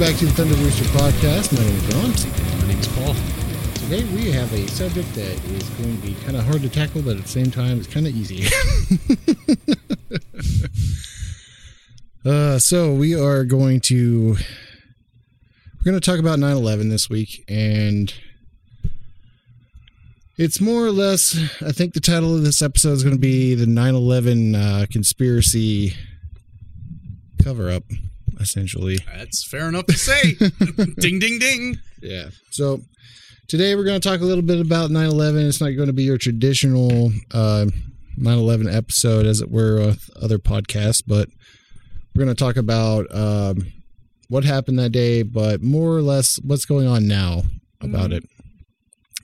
Back to the Thunder Rooster Podcast. My name is Ron. My name is Paul. Today we have a subject that is going to be kind of hard to tackle, but at the same time, it's kind of easy. uh, so we are going to we're going to talk about 9/11 this week, and it's more or less. I think the title of this episode is going to be the 9/11 uh, conspiracy cover up, essentially. That's fair enough to say. ding, ding, ding. Yeah. So today we're going to talk a little bit about 9/11. It's not going to be your traditional uh, 9/11 episode, as it were, with other podcasts, but we're going to talk about um, what happened that day, but more or less what's going on now about Mhm. it.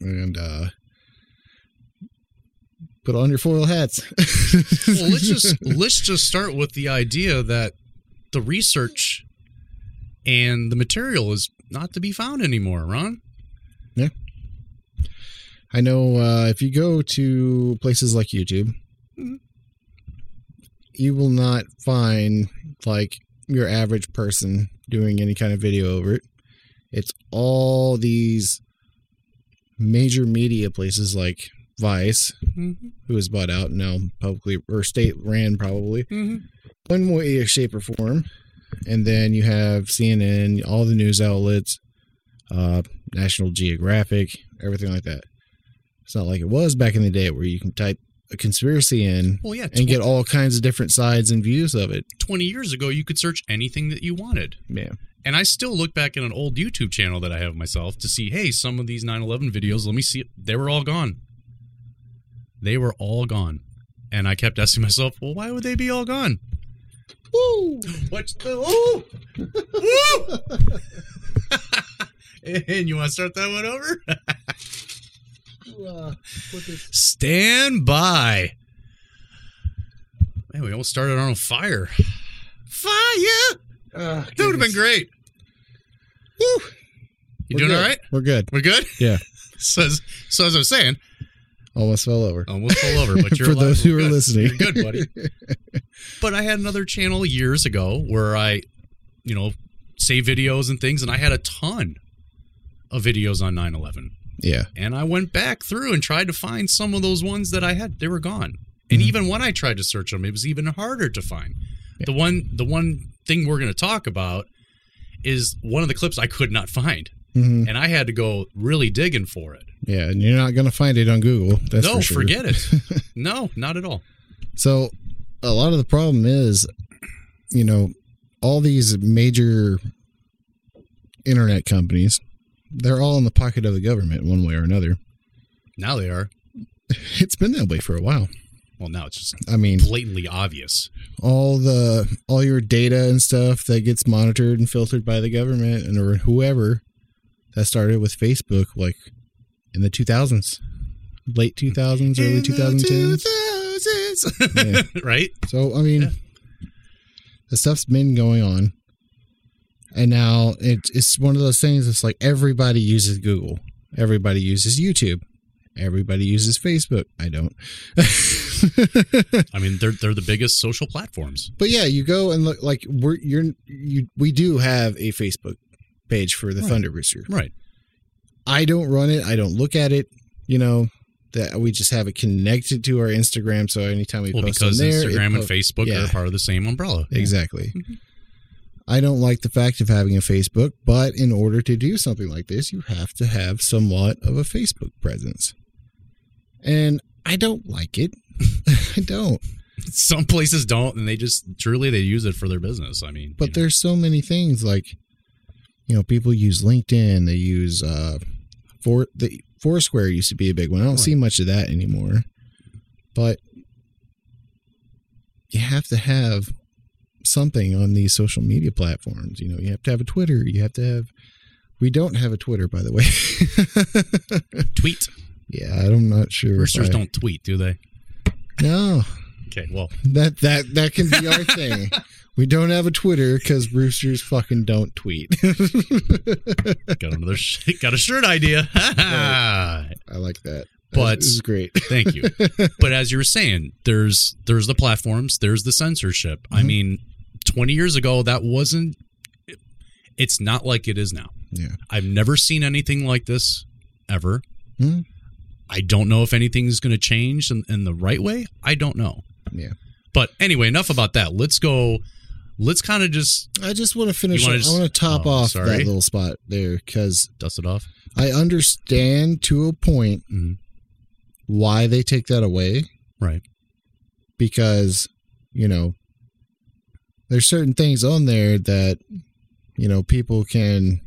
And uh, put on your foil hats. Well, let's just let's just start with the idea that the research and the material is not to be found anymore, Ron. Yeah. I know uh, if you go to places like YouTube, Mhm. you will not find like your average person doing any kind of video over it. It's all these major media places like Vice, Mm-hmm. who was bought out now publicly or state ran probably Mm-hmm. One way, shape, or form. And then you have CNN, all the news outlets, uh, National Geographic, everything like that. It's not like it was back in the day where you can type a conspiracy in Well, yeah, and get all kinds of different sides and views of it. 20 years ago, you could search anything that you wanted. Yeah. And I still look back at an old YouTube channel that I have myself to see, hey, some of these 9 11 videos, let me see it. They were all gone. They were all gone. And I kept asking myself, well, why would they be all gone? Woo! What's the woo? Woo! and you want to start that one over? Uh, this- Stand by. Man, we almost started on a fire. Fire! Ah, That would have been great. Woo! You We're doing good. all right? We're good. We're good? Yeah. So, as- so as I was saying, Almost fell over. almost fell over, but you're For alive. those who We're good. listening. You're good, buddy. but I had another channel years ago where I, you know, save videos and things, and I had a ton of videos on 9/11. Yeah. and I went back through and tried to find some of those ones that I had. They were gone. And Mhm. even when I tried to search them, it was even harder to find. The one the one thing we're going to talk about is one of the clips I could not find, hmm and I had to go really digging for it. Yeah. And you're not going to find it on Google. That's no, for sure. forget it. no, not at all. So a lot of the problem is, you know, all these major internet companies, they're all in the pocket of the government one way or another. Now they are. It's been that way for a while. Well, now it's just I mean, blatantly obvious. all the all your data and stuff that gets monitored and filtered by the government and or whoever that started with Facebook like in the 2000s, late 2000s, early In the 2010s. 2000s. right? So I mean, Yeah. the stuff's been going on, and now it's it's one of those things. It's like everybody uses Google, everybody uses YouTube, everybody uses Facebook. I don't. I mean, they're they're the biggest social platforms. but yeah, you go and look like we're you're you we do have a Facebook page for the Right. Thunder Rooster. Right. I don't run it. I don't look at it. You know that we just have it connected to our Instagram. So anytime we Well, post because on there, it Instagram and Facebook yeah. are part of the same umbrella. Exactly. Mhm. I don't like the fact of having a Facebook, but in order to do something like this, you have to have somewhat of a Facebook presence. And I don't like it. I don't. Some places don't, and they just truly they use it for their business. I mean, But you know. there's so many things like, you know, people use LinkedIn. They use uh, for the Foursquare used to be a big one. I don't Right. see much of that anymore. But you have to have something on these social media platforms. You know, you have to have a Twitter. You have to have. We don't have a Twitter, by the way. tweet. yeah, I'm not sure. Roosters I- don't tweet, do they? No, Okay, well, that that that can be our thing. We don't have a Twitter because roosters fucking don't tweet. got another sh- got a shirt idea. I like that. But- this is great. Thank you. But as you were saying, there's there's the platforms, there's the censorship. I Mhm. mean, 20 years ago that wasn't It's not like it is now. Yeah. I've never seen anything like this ever. Hmm. I don't know if anything's going to change in, in the right way. I don't know. Yeah. But anyway, enough about that. Let's go. Let's kind of just I just want to finish. Wanna I want to top oh, off sorry. that little spot there because dust it off. I understand to a point Mhm. why they take that away. Right. Because, you know, there's certain things on there that, you know, people can,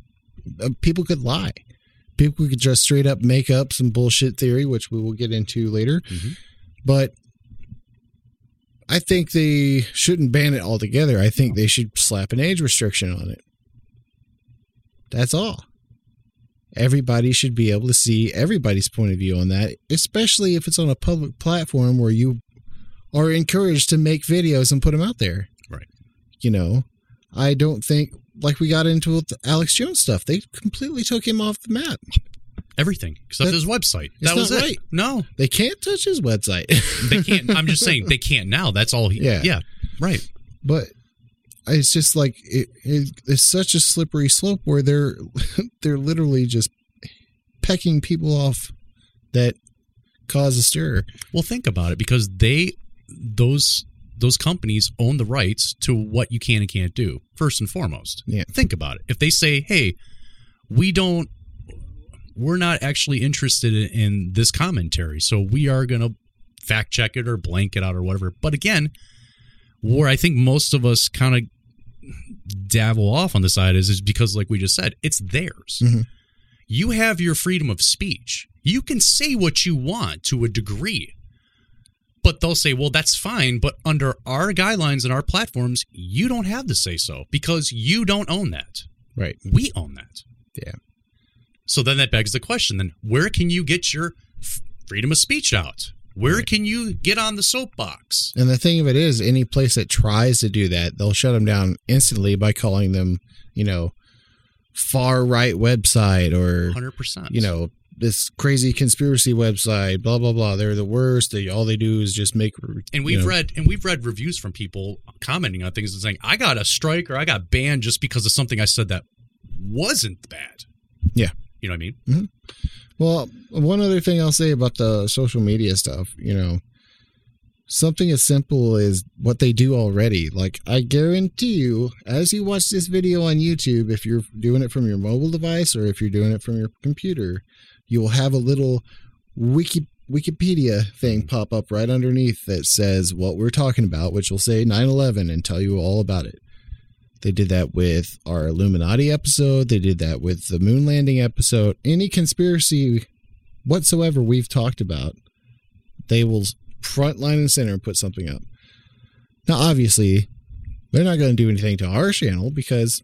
uh, people could lie. People could just straight up make up some bullshit theory, which we will get into later. Mhm. But I think they shouldn't ban it altogether. I think they should slap an age restriction on it. That's all. Everybody should be able to see everybody's point of view on that, especially if it's on a public platform where you are encouraged to make videos and put them out there. Right. You know, I don't think, like we got into with Alex Jones stuff, they completely took him off the map. Everything except That- his website. That was it. right. No, They can't touch his website. they can't. I'm just saying they can't now. That's all. He, Yeah. Yeah. Right. but it's just like it, it, it's such a slippery slope where they're they're literally just pecking people off that cause a stir. Well, think about it because they those those companies own the rights to what you can and can't do. First and foremost. Yeah. Think about it. If they say, "Hey, we don't we're not actually interested in, in this commentary, so we are going to fact check it or blank it out or whatever." But again, where I think most of us kind of dabble off on the side is is because like we just said, it's theirs. Mhm. You have your freedom of speech. You can say what you want to a degree. But they'll say, well, that's fine. But under our guidelines and our platforms, you don't have to say so because you don't own that. Right. We own that. Yeah. So then that begs the question then where can you get your f- freedom of speech out? Where Right. can you get on the soapbox? And the thing of it is, any place that tries to do that, they'll shut them down instantly by calling them, you know, far right website or 100%. you know this crazy conspiracy website. Blah blah blah. They're the worst. They all they do is just make. and we've know, read and we've read reviews from people commenting on things and saying, I got a strike or I got banned just because of something I said that wasn't bad. Yeah. You know what I mean? Mm-hmm. Well, one other thing I'll say about the social media stuff, you know, something as simple as what they do already. Like, I guarantee you, as you watch this video on YouTube, if you're doing it from your mobile device or if you're doing it from your computer, you will have a little wiki Wikipedia thing mm-hmm. pop up right underneath that says what we're talking about, which will say 9 11 and tell you all about it. They did that with our Illuminati episode. They did that with the moon landing episode. Any conspiracy whatsoever we've talked about, they will front line and center and put something up. Now, obviously, they're not going to do anything to our channel because,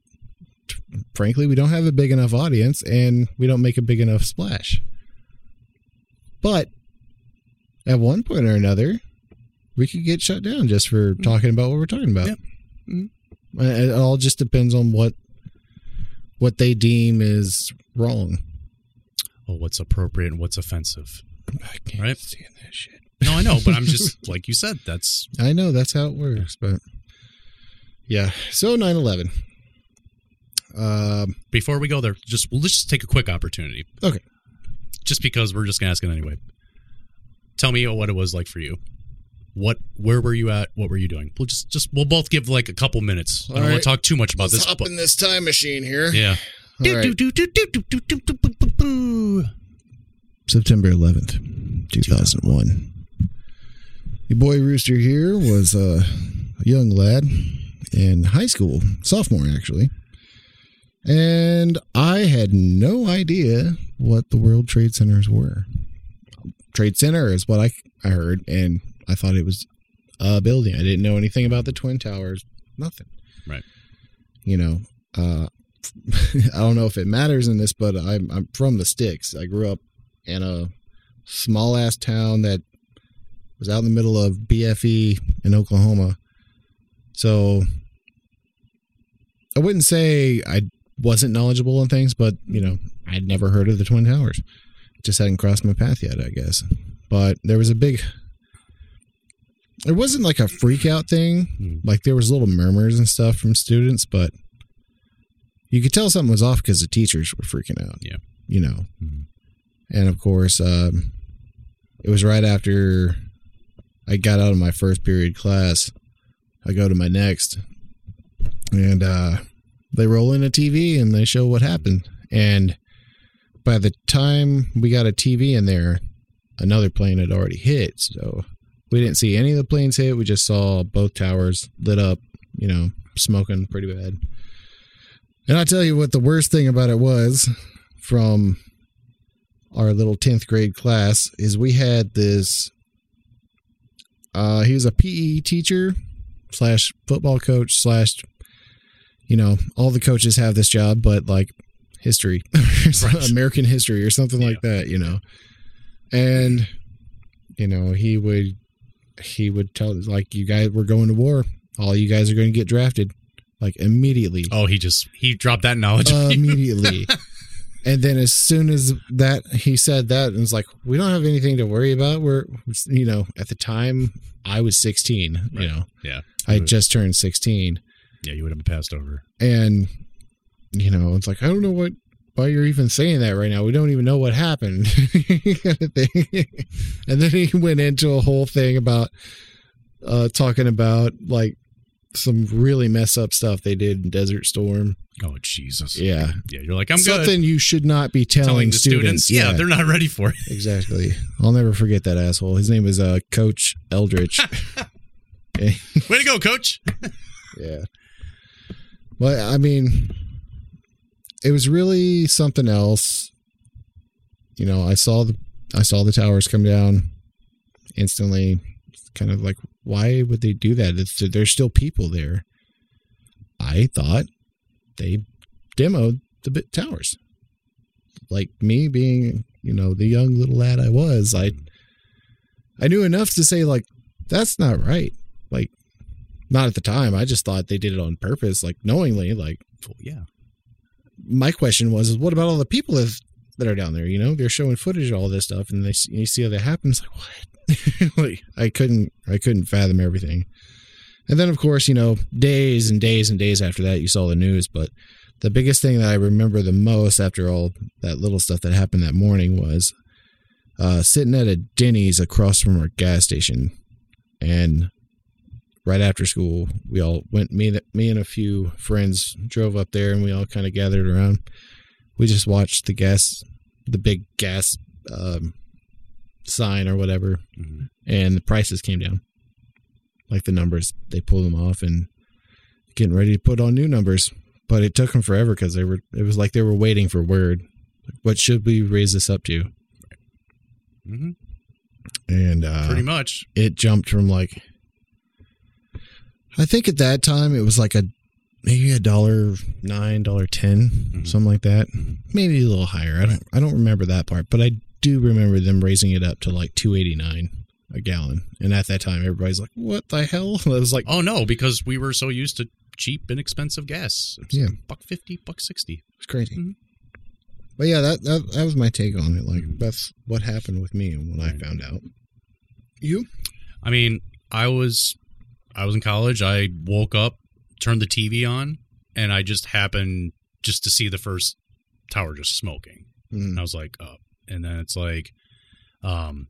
frankly, we don't have a big enough audience and we don't make a big enough splash. But at one point or another, we could get shut down just for talking about what we're talking about. Yep. Mhm. It all just depends on what what they deem is wrong. Oh, what's appropriate and what's offensive. I can't Right. stand that shit. No, I know, but I'm just like you said, that's I know that's how it works, but yeah. So 9/11. Um, before we go there, just let's just take a quick opportunity. Okay. Just because we're just gonna ask it anyway. Tell me what it was like for you. What where were you at? What were you doing? We'll just just we'll both give like a couple minutes. I don't want to talk too much about let's this. hop but- in this time machine here. yeah. September 11th, 2001. Your boy Rooster here was uh, a young lad in high school, sophomore actually. And I had no idea what the World Trade Centers were. Trade Center is what I, I heard, and I thought it was a building. I didn't know anything about the Twin Towers, nothing. Right. You know, uh, I don't know if it matters in this, but I'm, I'm from the sticks. I grew up in a small ass town that was out in the middle of BFE in Oklahoma. So I wouldn't say I wasn't knowledgeable on things, but you know, I'd never heard of the Twin Towers. It just hadn't crossed my path yet, I guess. But there was a big it wasn't like a freak out thing. Hmm. Like there was little murmurs and stuff from students, but you could tell something was off because the teachers were freaking out. Yeah. you know, Mhm. and of course, um, it was right after I got out of my first period class. I go to my next, and uh, they roll in a TV and they show what happened. And by the time we got a TV in there, another plane had already hit. So we didn't see any of the planes hit. We just saw both towers lit up, you know, smoking pretty bad. And I tell you what, the worst thing about it was from our little 10th grade class is we had this uh he was a PE teacher slash football coach slash you know all the coaches have this job but like history Right. American history or something like that you know and you know he would he would tell like you guys we're going to war all you guys are going to get drafted like immediately Oh, he just he dropped that knowledge. Uh, immediately. and then as soon as that he said that, and was like, "We don't have anything to worry about." We're, you know, at the time I was 16. You know, Yeah. I had just turned 16, yeah, you would have been passed over. and you know, it's like I don't know what why you're even saying that right now. We don't even know what happened, kind of thing. and then he went into a whole thing about uh talking about like some really mess up stuff they did in Desert Storm. Oh Jesus. Yeah, Yeah, you're like I'm something good. you should not be telling, Telling the students. students, yeah, they're not ready for it. exactly. I'll never forget that asshole. His name is uh, Coach Eldritch. Way to go, coach. yeah. Well, I mean, it was really something else. You know, I saw the I saw the towers come down instantly. Kind of like, why would they do that? It's, there's still people there. I thought they demoed the bit towers. Like me being, you know, the young little lad I was, I I knew enough to say like that's not right. Like not at the time. I just thought they did it on purpose, like knowingly. Like Oh, yeah. My question was, what about all the people that, that are down there? You know, they're showing footage of all this stuff, and they you see how that happens. Like what? like I couldn't, I couldn't fathom everything. And then, of course, you know, days and days and days after that, you saw the news. But the biggest thing that I remember the most after all that little stuff that happened that morning was uh, sitting at a Denny's across from our gas station, and right after school, we all went. Me, and- me and a few friends drove up there, and we all kind of gathered around. We just watched the gas, the big gas um, sign or whatever, Mhm. and the prices came down. Like the numbers, they pulled them off and getting ready to put on new numbers. But it took them forever because they were. It was like they were waiting for word. What should we raise this up to? hmm And uh, Pretty much. it jumped from like I think at that time it was like a maybe a dollar nine, dollar 10 Mhm. something like that. Mhm. Maybe a little higher. I don't I don't remember that part, but I do remember them raising it up to like two eighty nine a gallon. And at that time everybody's like, What the hell? I was like Oh no, because we were so used to cheap, inexpensive gas. It's Yeah. buck fifty, buck sixty. it's crazy. Mhm. But yeah, that, that that was my take on it. Like Mhm. that's what happened with me when I found out. You? I mean, I was I was in college. I woke up, turned the TV on, and I just happened just to see the first tower just smoking. Mm. And I was like, up. And then it's like, um,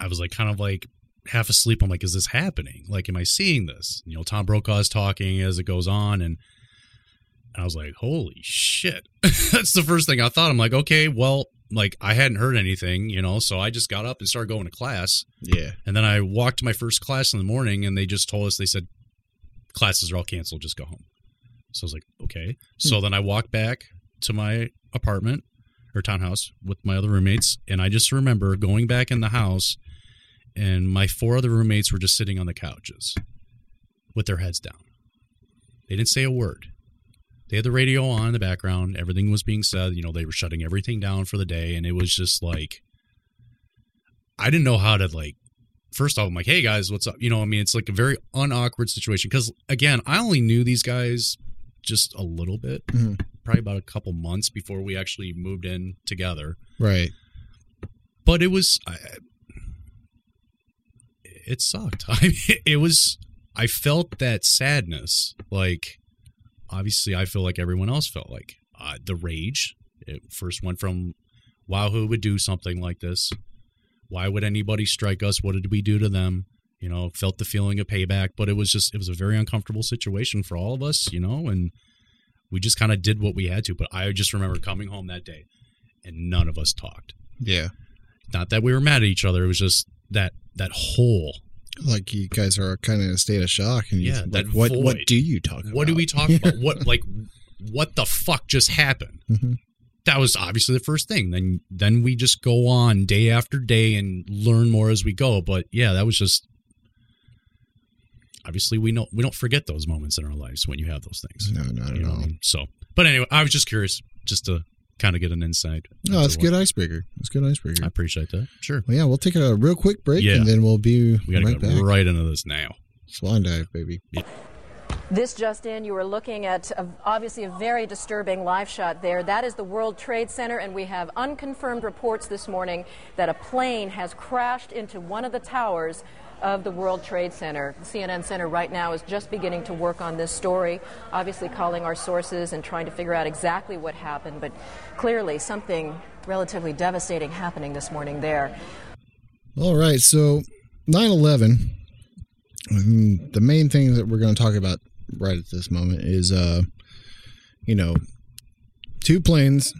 I was like, kind of like half asleep. I'm like, is this happening? Like, am I seeing this? You know, Tom Brokaw's talking as it goes on, and I was like, holy shit. That's the first thing I thought. I'm like, okay, well, like I hadn't heard anything, you know, so I just got up and started going to class. Yeah. And then I walked to my first class in the morning, and they just told us they said classes are all canceled. Just go home. So I was like, okay. So hmm. then I walked back to my apartment or townhouse with my other roommates, and I just remember going back in the house, and my four other roommates were just sitting on the couches with their heads down. They didn't say a word. They had the radio on in the background. Everything was being said. You know, they were shutting everything down for the day, and it was just like I didn't know how to like first off, I'm like, hey guys, what's up? You know, I mean, it's like a very unawkward situation because again, I only knew these guys just a little bit, Mhm. probably about a couple months before we actually moved in together. Right. But it was, I, it sucked. I mean, it was, I felt that sadness, like obviously, I feel like everyone else felt like uh, the rage. It first went from, "Wow, who would do something like this? Why would anybody strike us? What did we do to them?" You know, felt the feeling of payback, but it was just it was a very uncomfortable situation for all of us. You know, and we just kind of did what we had to. But I just remember coming home that day, and none of us talked. Yeah. Not that we were mad at each other. It was just that that hole Like you guys are kind of in a state of shock, and you, Yeah, like, what what do you talk about? what do we talk about what like what the fuck just happened Mhm. that was obviously the first thing then then we just go on day after day and learn more as we go but yeah that was just obviously we know we don't forget those moments in our lives when you have those things No, not you at all. I mean? so but anyway i was just curious just to kind of get an insight No, into it's a good icebreaker. It's a good icebreaker. i appreciate that sure well, yeah, we'll take a real quick break, Yeah. and then we'll be we gotta right get back. right into this now Swan dive, baby. This just in, you are looking at a, obviously a very disturbing live shot there. That is the World Trade Center, and we have unconfirmed reports this morning that a plane has crashed into one of the towers of the World Trade Center. The CNN Center right now is just beginning to work on this story, obviously calling our sources and trying to figure out exactly what happened, but clearly something relatively devastating happening this morning there. All right, so 9/11. mm, The main thing that we're going to talk about right at this moment is, uh, you know, two planes.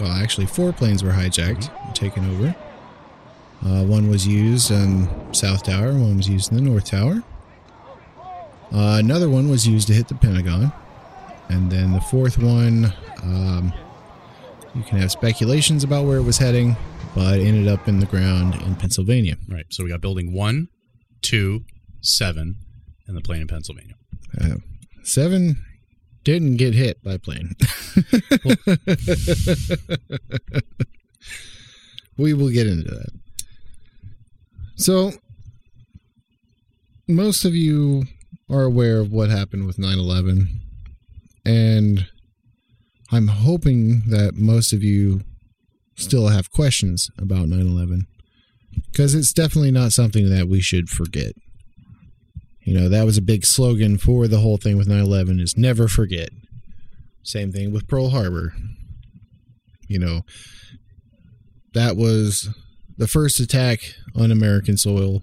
Well, actually, four planes were hijacked, taken over. Uh, one was used in South Tower. One was used in the North Tower. Uh, another one was used to hit the Pentagon, and then the fourth one, um, you can have speculations about where it was heading, but ended up in the ground in Pennsylvania. right so we got building one two seven and the plane in pennsylvania Uh, seven didn't get hit by plane. we will get into that. So, most of you are aware of what happened with 9 11, and I'm hoping that most of you still have questions about 9 11 because it's definitely not something that we should forget. You know, that was a big slogan for the whole thing with 9/11 is never forget. Same thing with Pearl Harbor. You know, that was the first attack on American soil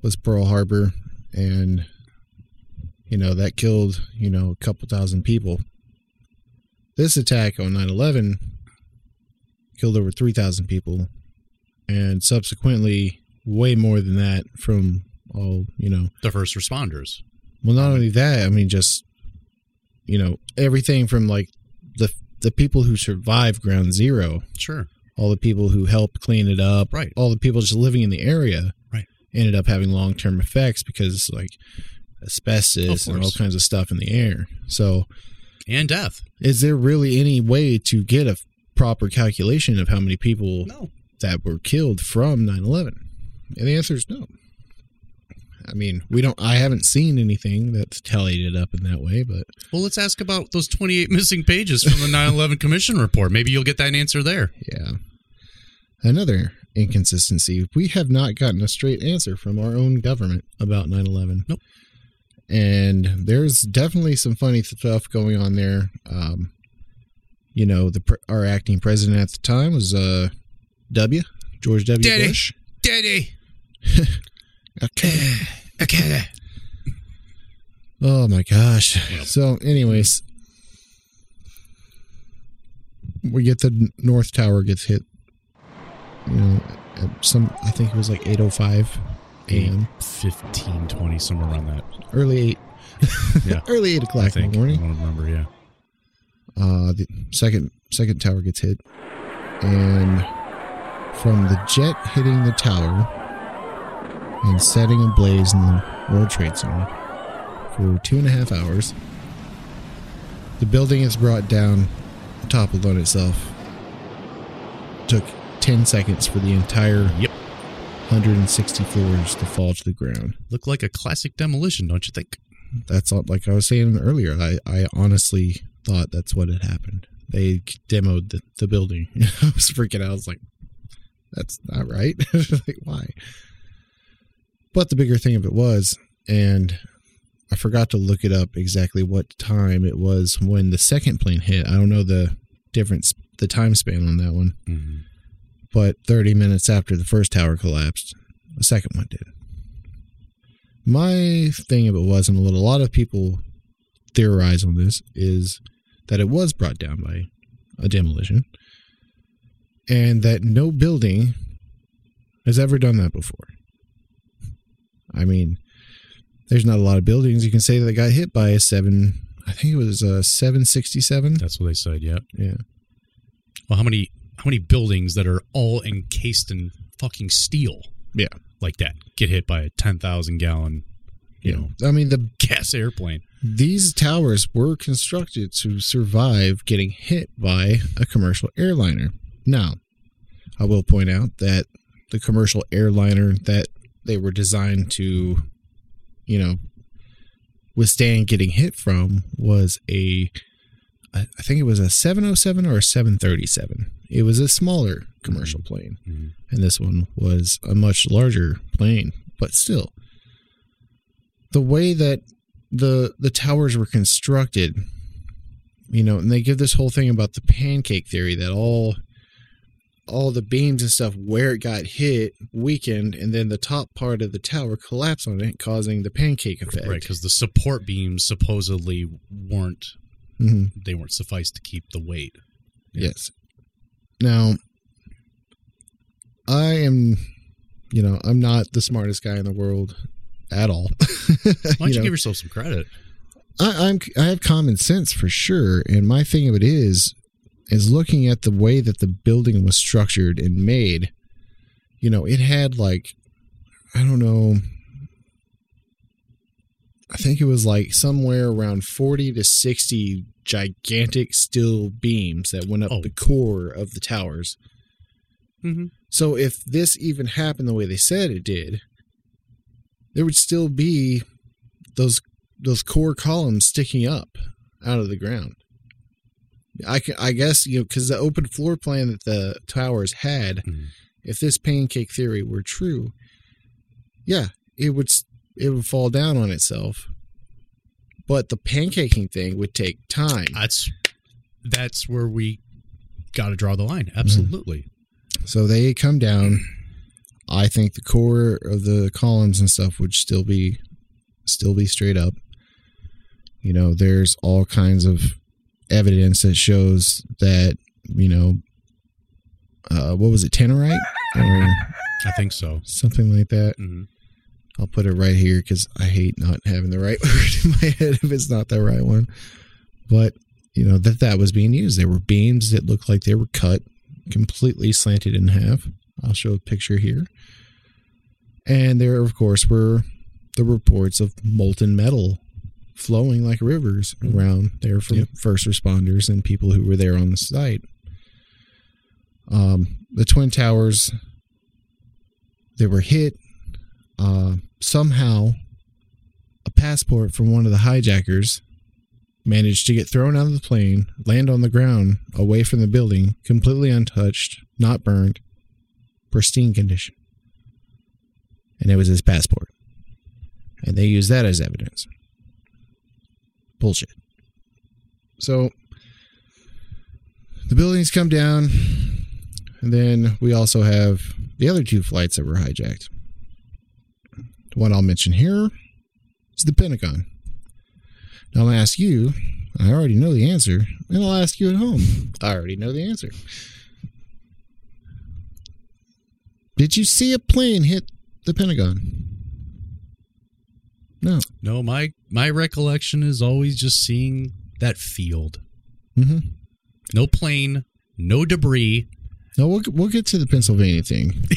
was Pearl Harbor and you know, that killed, you know, a couple thousand people. This attack on 9/11 killed over 3,000 people and subsequently way more than that from all, you know, the first responders. Well, not only that, I mean, just you know, everything from like the the people who survived Ground Zero, sure all the people who helped clean it up, Right. All the people just living in the area, Right. ended up having long term effects because like asbestos and all kinds of stuff in the air. So, and death is there really any way to get a proper calculation of how many people no that were killed from 9/11? And the answer is no. I mean, we don't. I haven't seen anything that's tallied it up in that way, but Well, let's ask about those 28 missing pages from the 9 11 Commission report. Maybe you'll get that answer there. yeah. Another inconsistency: we have not gotten a straight answer from our own government about 9/11. Nope. And there's definitely some funny stuff going on there. Um, you know, the our acting president at the time was uh, W. George W. Daddy. Bush. Daddy! Okay. okay. Oh my gosh. Yep. So, anyways, we get the North Tower gets hit. You know, at some I think it was like eight oh five a.m. 15, 20, somewhere around that. Early eight. Yeah. Early eight I o'clock in the I morning. don't remember, yeah. Uh, the second second tower gets hit, and from the jet hitting the tower and setting ablaze in the World Trade Center for two and a half hours, the building is brought down, toppled on itself. Took ten seconds for the entire Yep. 160 floors to fall to the ground. Looked like a classic demolition, don't you think? That's all, like I was saying earlier. I, I honestly thought that's what had happened. They demoed the, the building. I was freaking out. I was like, that's not right. like, why? But the bigger thing of it was, and I forgot to look it up exactly what time it was when the second plane hit. I don't know the difference, the time span on that one, Mhm. but 30 minutes after the first tower collapsed, the second one did. My thing of it was, and what a lot of people theorize on this, is that it was brought down by a demolition and that no building has ever done that before. I mean, there's not a lot of buildings you can say that got hit by a seven. I think it was a 767. That's what they said. Yeah. Yeah. Well, how many how many buildings that are all encased in fucking steel? Yeah. Like that get hit by a ten thousand gallon, you know, I mean, the gas airplane. these towers were constructed to survive getting hit by a commercial airliner. Now, I will point out that the commercial airliner that they were designed to, you know, withstand getting hit from was a, I think it was a 707 or a 737. It was a smaller commercial plane, Mhm. and this one was a much larger plane, but still. The way that the the towers were constructed you know and they give this whole thing about the pancake theory that all all the beams and stuff where it got hit weakened and then the top part of the tower collapsed on it causing the pancake effect Right, because the support beams supposedly weren't Mhm. they weren't suffice to keep the weight. yes now i am you know i'm not the smartest guy in the world at all Why don't you, know? give yourself some credit? I, I'm I have common sense for sure, and my thing of it is is looking at the way that the building was structured and made. You know, it had like I don't know. I think it was like somewhere around forty to sixty gigantic steel beams that went up Oh. the core of the towers. Mm-hmm. So if this even happened the way they said it did, there would still be those those core columns sticking up out of the ground. I can, I guess you know because the open floor plan that the towers had, Mhm. if this pancake theory were true, yeah, it would it would fall down on itself. But the pancaking thing would take time. That's that's where we got to draw the line. Absolutely. So they come down. I think the core of the columns and stuff would still be still be straight up. You know, there's all kinds of evidence that shows that, you know, uh, what was it, Tenorite or I think so. something like that. hmm I'll put it right here because I hate not having the right word in my head if it's not the right one. But you know that that was being used. There were beams that looked like they were cut completely slanted in half. I'll show a picture here. And there, of course, were the reports of molten metal flowing like rivers around there from Yep. first responders and people who were there on the site. Um, the twin towers, they were hit uh, somehow a passport from one of the hijackers managed to get thrown out of the plane, land on the ground away from the building, completely untouched, not burned, pristine condition. And it was his passport. And they used that as evidence. Bullshit. So the buildings come down, and then we also have the other two flights that were hijacked. The one I'll mention here is the Pentagon. Now I'll ask you, I already know the answer, and I'll ask you at home. I already know the answer. Did you see a plane hit the Pentagon? No. No, my my recollection is always just seeing that field. Mm-hmm. No plane, no debris. No, we'll, we'll get to the Pennsylvania thing.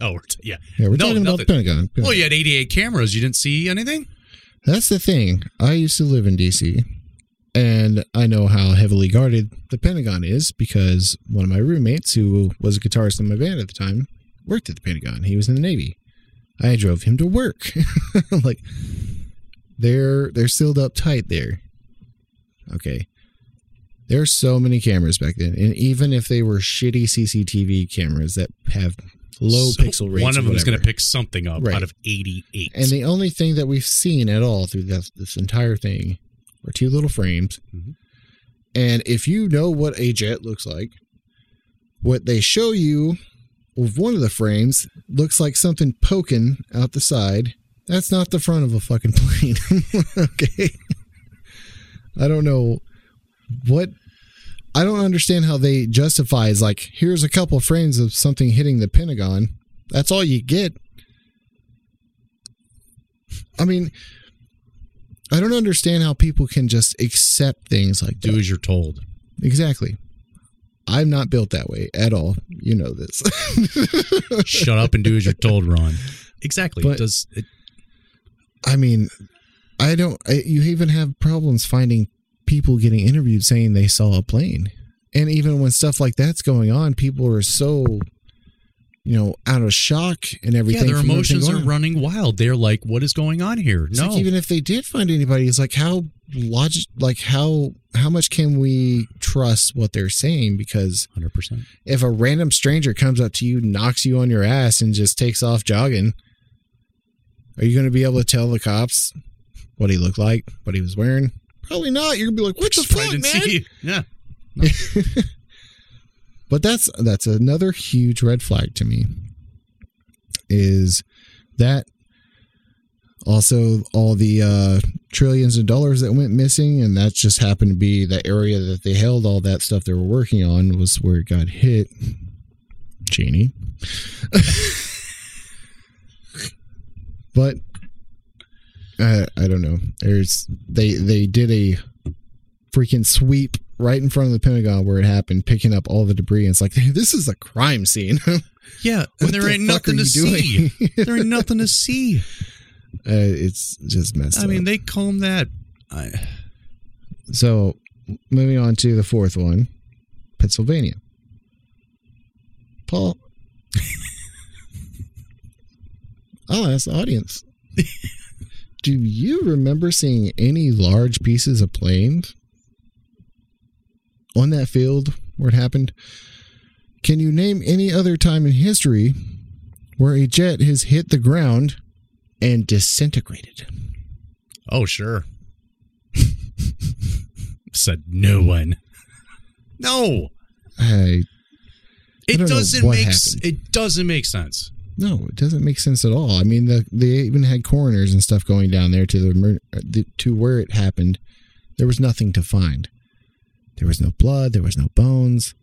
Oh, yeah. Yeah, we're No, talking about the nothing. Pentagon. Well, you had 88 cameras. You didn't see anything? That's the thing. I used to live in DC, and I know how heavily guarded the Pentagon is because one of my roommates, who was a guitarist in my band at the time, worked at the Pentagon. He was in the Navy. I drove him to work. like they're they're sealed up tight there. Okay. There are so many cameras back then, and even if they were shitty CCTV cameras that have low So pixel rates. One of them is going to pick something up Right. out of 88. And the only thing that we've seen at all through this, this entire thing are two little frames. Mhm. And if you know what a jet looks like, what they show you one of the frames looks like something poking out the side. That's not the front of a fucking plane. okay. I don't know what I don't understand how they justify is like here's a couple frames of something hitting the Pentagon. That's all you get. I mean, I don't understand how people can just accept things like Do that. as you're told. Exactly. I'm not built that way at all. You know this. Shut up and do as you're told, Ron. Exactly. But- it does it, I mean, I don't. I, you even have problems finding people getting interviewed saying they saw a plane, and even when stuff like that's going on, people are so, you know, out of shock and everything. yeah, everything. their emotions are running wild. They're like, "What is going on here?" It's no, like even if they did find anybody, it's like how logic, like how how much can we trust what they're saying? Because hundred percent. if a random stranger comes up to you, knocks you on your ass, and just takes off jogging, are you going to be able to tell the cops what he looked like, what he was wearing? Probably not. You're going to be like, "What the fuck, man?" Yeah, But that's that's another huge red flag to me. Is that also all the uh, trillions of dollars that went missing, and that just happened to be the area that they held all that stuff they were working on was where it got hit. Genie. but I I don't know. There's they they did a freaking sweep right in front of the Pentagon where it happened, picking up all the debris. And it's like this is a crime scene. yeah. And there the ain't nothing to see. there ain't nothing to see. uh, it's just messed I up. mean, they comb that. I, so moving on to the fourth one, Pennsylvania. Paul, I'll ask the audience. Do you remember seeing any large pieces of planes on that field where it happened? Can you name any other time in history where a jet has hit the ground and disintegrated? oh, sure. Said no one. No, I it doesn't make s- it doesn't make sense. No, it doesn't make sense at all. I mean, the, they even had coroners and stuff going down there to the, uh, the to where it happened. There was nothing to find. There was no blood. There was no bones.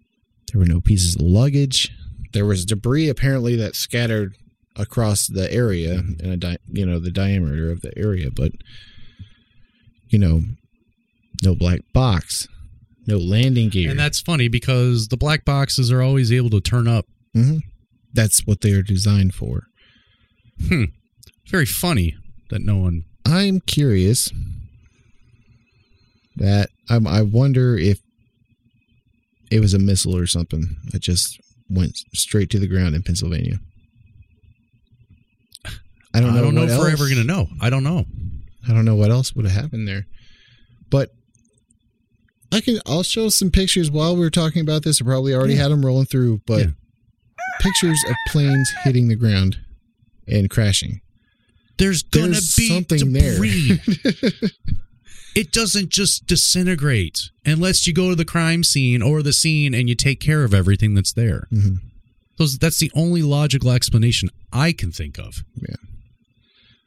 There were no pieces of luggage. There was debris apparently that scattered across the area and a di- you know the diameter of the area, but you know, no black box, no landing gear. And that's funny because the black boxes are always able to turn up. Mhm. that's what they are designed for. Very funny that no one. I'm curious that I'm, I wonder if it was a missile or something that just went straight to the ground in Pennsylvania. I don't know. I don't know if we're ever going to know. I don't know. I don't know what else would have happened there, but I can. I'll show some pictures while we were talking about this. I probably already Yeah. had them rolling through, but Yeah. pictures of planes hitting the ground and crashing. There's to There's be something there. debris. it doesn't just disintegrate unless you go to the crime scene or the scene and you take care of everything that's there. Mhm. Those, that's the only logical explanation I can think of.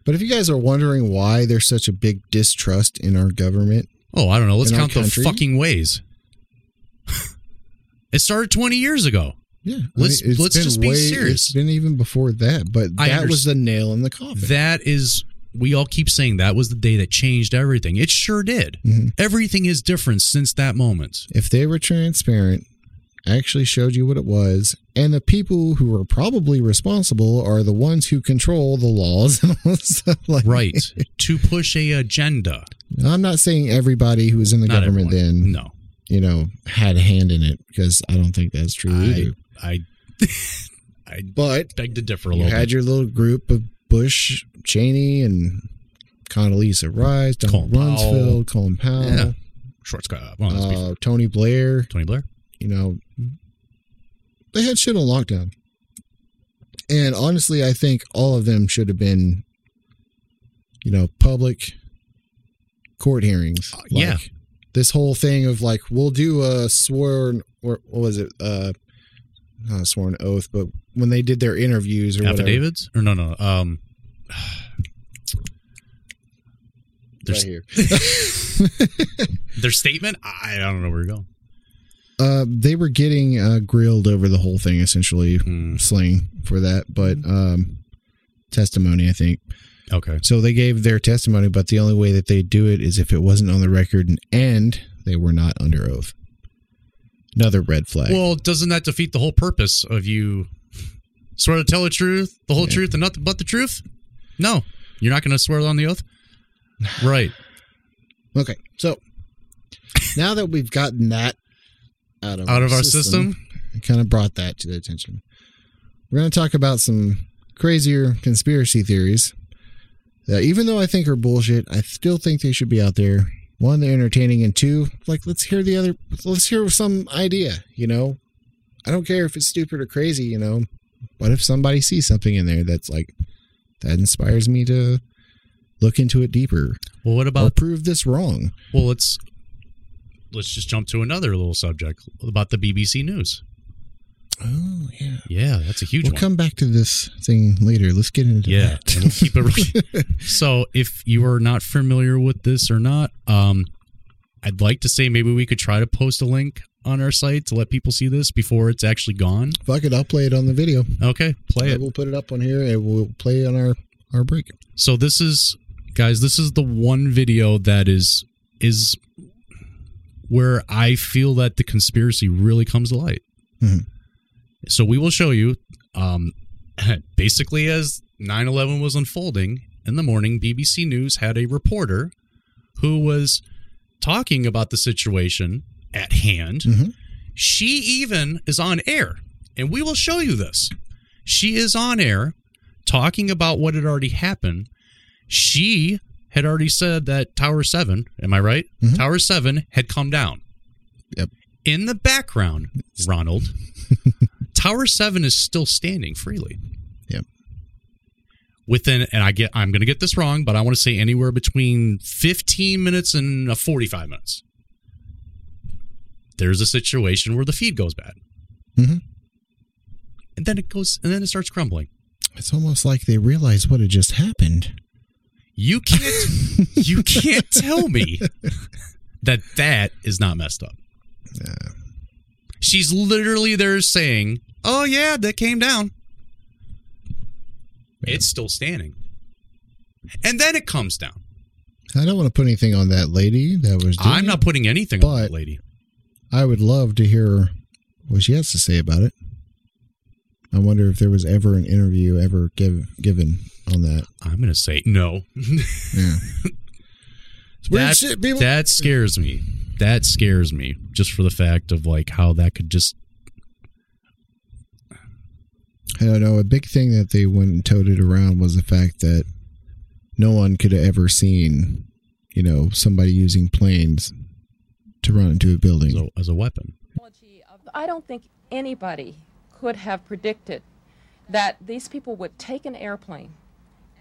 But if you guys are wondering why there's such a big distrust in our government, Oh, I don't know. Let's count the fucking ways. it started 20 years ago. yeah, Let's- it's let's been just be serious. It's been even before that, but that was the nail in the coffin. That is, we all keep saying that was the day that changed everything. It sure did. Mhm. Everything is different since that moment. if they were transparent, actually showed you what it was, and the people who are probably responsible are the ones who control the laws and all stuff like Right. to push a agenda. I'm not saying everybody who was in the Not government everyone. then, No. you know, had a hand in it because I don't think that's true I, either. I, I But beg to differ a you little had bit. your little group of Bush, Cheney, and Condoleezza Rice, Donald Colin Powell. Rumsfeld, Colin Powell, Yeah. Short Scott. Well, let's be fair. uh, Tony Blair. Tony Blair. You know, they had shit on lockdown. And honestly, I think all of them should have been, you know, public court hearings. Uh, yeah. This whole thing of like, we'll do a sworn, or what was it? Uh, not a sworn oath, but when they did their interviews or whatever. Affidavits? Or no, no. Um, there's, Right here. their statement? I I don't know where you're going. Uh, they were getting uh, grilled over the whole thing, essentially, Hmm. sling for that, but um, testimony, I think. Okay. So they gave their testimony, but the only way that they do it is if it wasn't on the record and they were not under oath. Another red flag. Well, doesn't that defeat the whole purpose of you swear to tell the truth, the whole Yeah. truth, and nothing but the truth? No, you're not going to swear on the oath, right? okay, so now that we've gotten that out of Out of our system, kind of brought that to the attention. We're going to talk about some crazier conspiracy theories that, even though I think are bullshit, I still think they should be out there. One, they're entertaining, and two, like let's hear the other. Let's hear some idea. You know, I don't care if it's stupid or crazy. You know, what if somebody sees something in there that's like that inspires me to look into it deeper well, what about or prove this wrong? Well, let's let's just jump to another little subject about the BBC News. Oh yeah. Yeah, that's a huge We'll one. come back to this thing later. Let's get into Yeah, that. and we'll keep it. So, if you are not familiar with this or not, um, I'd like to say maybe we could try to post a link on our site to let people see this before it's actually gone. Fuck it, I'll play it on the video. Okay, play it. We'll put it up on here and we'll play it on our our break. So this is guys, this is the one video that is is where I feel that the conspiracy really comes to light. Mhm. So we will show you um basically as 9/11 was unfolding in the morning BBC News had a reporter who was talking about the situation at hand. Mhm. She even is on air and we will show you this. She is on air talking about what had already happened. She had already said that Tower 7, am I right? Mhm. Tower 7 had come down. Yep. In the background, Ronald, Tower 7 is still standing freely. Yep. Within and I get I'm going to get this wrong, but I want to say anywhere between 15 minutes and uh, 45 minutes. There's a situation where the feed goes bad. Mhm. And then it goes and then it starts crumbling. It's almost like they realize what had just happened. You can't you can't tell me that that is not messed up. Yeah. She's literally there saying, "Oh yeah, that came down." It's still standing. And then it comes down. I don't want to put anything on that lady that was. I'm not putting anything on that lady. I would love to hear what she has to say about it. I wonder if there was ever an interview ever give, given on that. I'm going to say no. Yeah. That, shit, people. that scares me. That scares me just for the fact of like how that could just I don't know. A big thing that they went and toted around was the fact that no one could have ever seen, you know, somebody using planes to run into a building. as a, as a weapon. I don't think anybody could have predicted that these people would take an airplane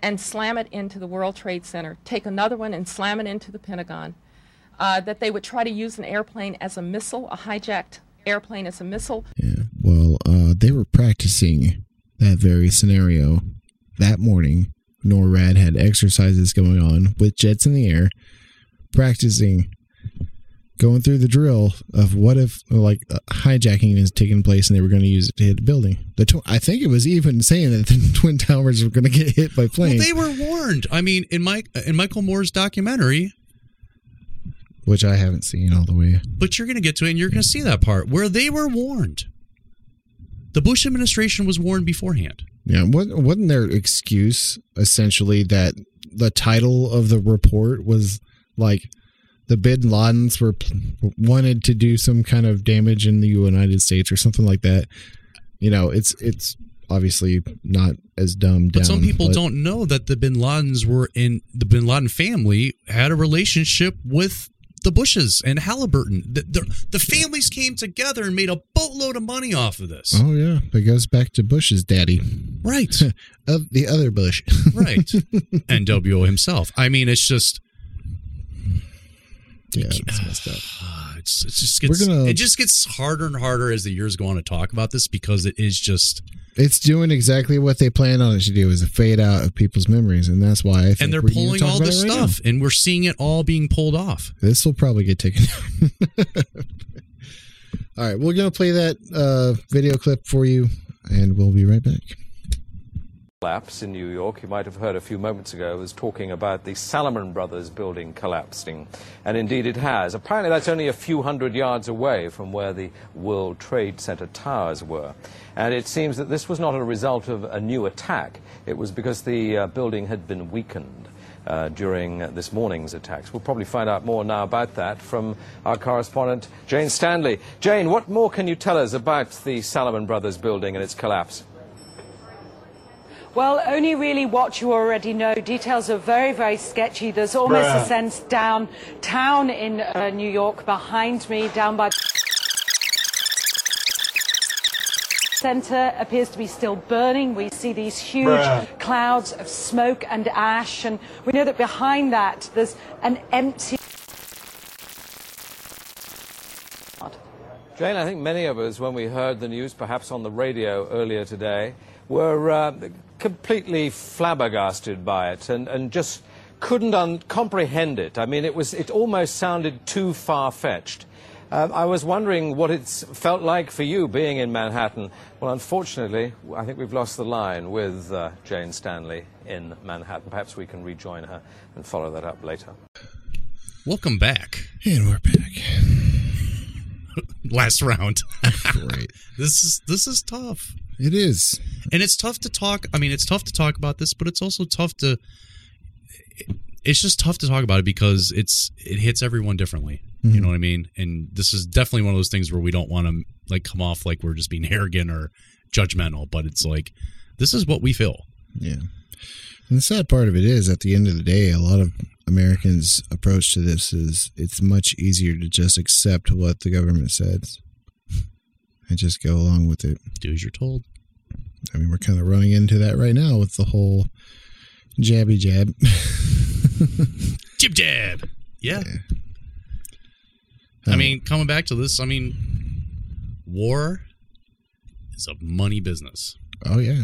and slam it into the World Trade Center, take another one and slam it into the Pentagon, uh, that they would try to use an airplane as a missile, a hijacked airplane as a missile. Yeah. Well, uh, they were practicing that very scenario that morning. NORAD had exercises going on with jets in the air, practicing going through the drill of what if like uh, hijacking is taking place and they were going to use it to hit a building. The tw- I think it was even saying that the twin towers were going to get hit by Well, planes, they were warned. I mean, in Mike in Michael Moore's documentary, which I haven't seen all the way. but you're going to get to it and you're going to see that part where they were warned. The Bush administration was warned beforehand. Yeah, wasn't wasn't their excuse essentially that the title of the report was like the Bin Ladens were wanted to do some kind of damage in the United States or something like that? You know, it's it's obviously not as dumb. But some people don't know that the Bin Ladens were in the Bin Laden family had a relationship with the Bushes and Halliburton. The, the, the families came together and made a boatload of money off of this. Oh yeah, that goes back to Bush's daddy, Right, of the other Bush. right. And NWO himself. I mean, it's just yeah, it's messed up. it's, it just gets gonna- it just gets harder and harder as the years go on to talk about this because it is just It's doing exactly what they planned on it to do: is a fade out of people's memories, and that's why I think and they're pulling all this right now. stuff and we're seeing it all being pulled off. This will probably get taken down. All right, we're gonna play that uh, video clip for you, and we'll be right back. Collapse in New York. You might have heard a few moments ago, was talking about the Salomon Brothers building collapsing. And indeed it has. Apparently that's only a few hundred yards away from where the World Trade Center towers were. And it seems that this was not a result of a new attack. It was because the uh, building had been weakened. Uh, during uh, this morning's attacks. We'll probably find out more now about that from our correspondent, Jane Standley. Jane, what more can you tell us about the Salomon Brothers building and its collapse? Well, only really what you already know. Details are very, very sketchy. There's almost a sense downtown in uh, New York behind me, down by the center appears to be still burning. We see these huge Bruh. clouds of smoke and ash, and we know that behind that there's an empty. Jane, I think many of us, when we heard the news, perhaps on the radio earlier today, were uh, completely flabbergasted by it and, and just couldn't un- comprehend it. I mean, it, was, it almost sounded too far fetched. Um, I was wondering what it's felt like for you being in Manhattan. Well, unfortunately, I think we've lost the line with uh, Jane Standley in Manhattan. Perhaps we can rejoin her and follow that up later. Welcome back. And we're back. Last round. Great. this is this is tough. It is. and it's tough to talk i mean it's tough to talk about this but it's also tough to it's just tough to talk about it because it's it hits everyone differently you mm-hmm. know what i mean and this is definitely one of those things where we don't want to like come off like we're just being arrogant or judgmental but it's like this is what we feel Yeah. And the sad part of it is, at the end of the day, a lot of Americans' approach to this is it's much easier to just accept what the government says and just go along with it. do as you're told I mean, we're kind of running into that right now with the whole jabby jab. jib jab yeah i Um, mean coming back to this i mean war is a money business oh, yeah.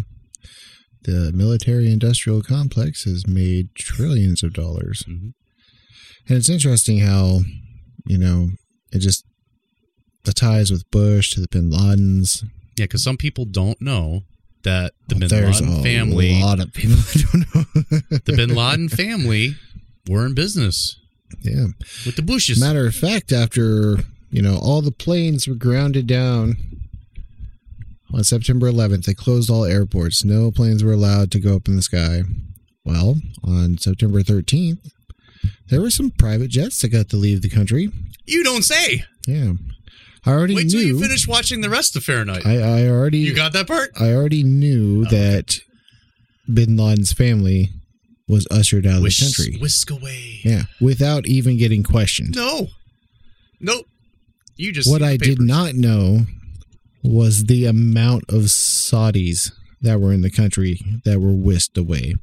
The military industrial complex has made trillions of dollars. Mhm. And it's interesting how, you know, it just, the ties with Bush to the bin Ladens. yeah because some people don't know that the bin There's laden a family lot of people don't know. the bin Laden family were in business yeah. with the Bushes. Matter of fact, after you know all the planes were grounded down on September 11th, they closed all airports. No planes were allowed to go up in the sky. Well, on September 13th, there were some private jets that got to leave the country. You don't say. Yeah, I already Wait till knew. you finish watching the rest of Fahrenheit. I, I already you got that part? I already knew oh. that Bin Laden's family was ushered out of Whisk, the country. whisk away. Yeah, without even getting questioned. No. Nope. You just what I did not know was the amount of Saudis that were in the country that were whisked away.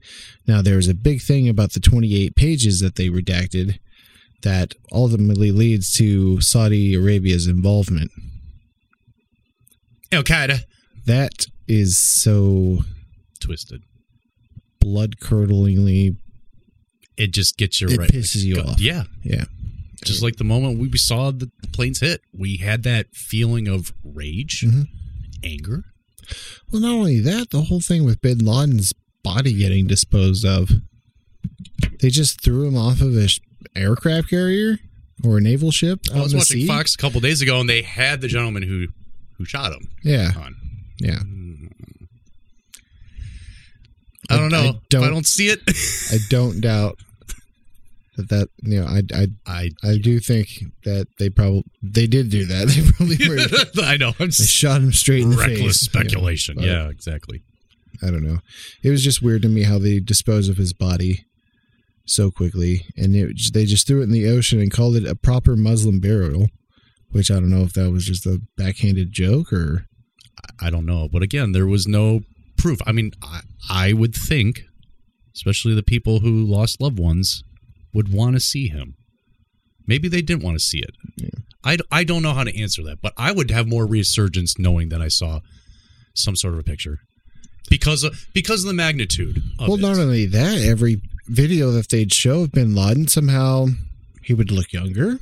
Now, there's a big thing about the 28 pages that they redacted that ultimately leads to Saudi Arabia's involvement. Al Qaeda. That is so Twisted. blood curdlingly. It just gets you It right. pisses you off. Yeah. Yeah. Just like the moment we saw the planes hit, we had that feeling of rage, Mhm. anger. Well, not only that, the whole thing with Bin Laden's body getting disposed of. They just threw him off of a sh- aircraft carrier or a naval ship I was watching sea. Fox a couple days ago, and they had the gentleman who who shot him Yeah, on. yeah. I don't know. I don't- I don't see it. I don't doubt that that you know I I I I do think that they probably they did do that. They probably murdered. I know. I'm They shot him straight in the face. reckless speculation. but Yeah, exactly. I don't know. It was just weird to me how they dispose of his body. so quickly, and it, they just threw it in the ocean and called it a proper Muslim burial. Which I don't know if that was just a backhanded joke or I don't know, but again, there was no proof. I mean, I, I would think, especially the people who lost loved ones, would want to see him. Maybe they didn't want to see it. I, I don't know how to answer that, but I would have more resurgence knowing that I saw some sort of a picture because of because of the magnitude. Of well, it. not only that, every video that they'd show of Bin Laden somehow he would look younger,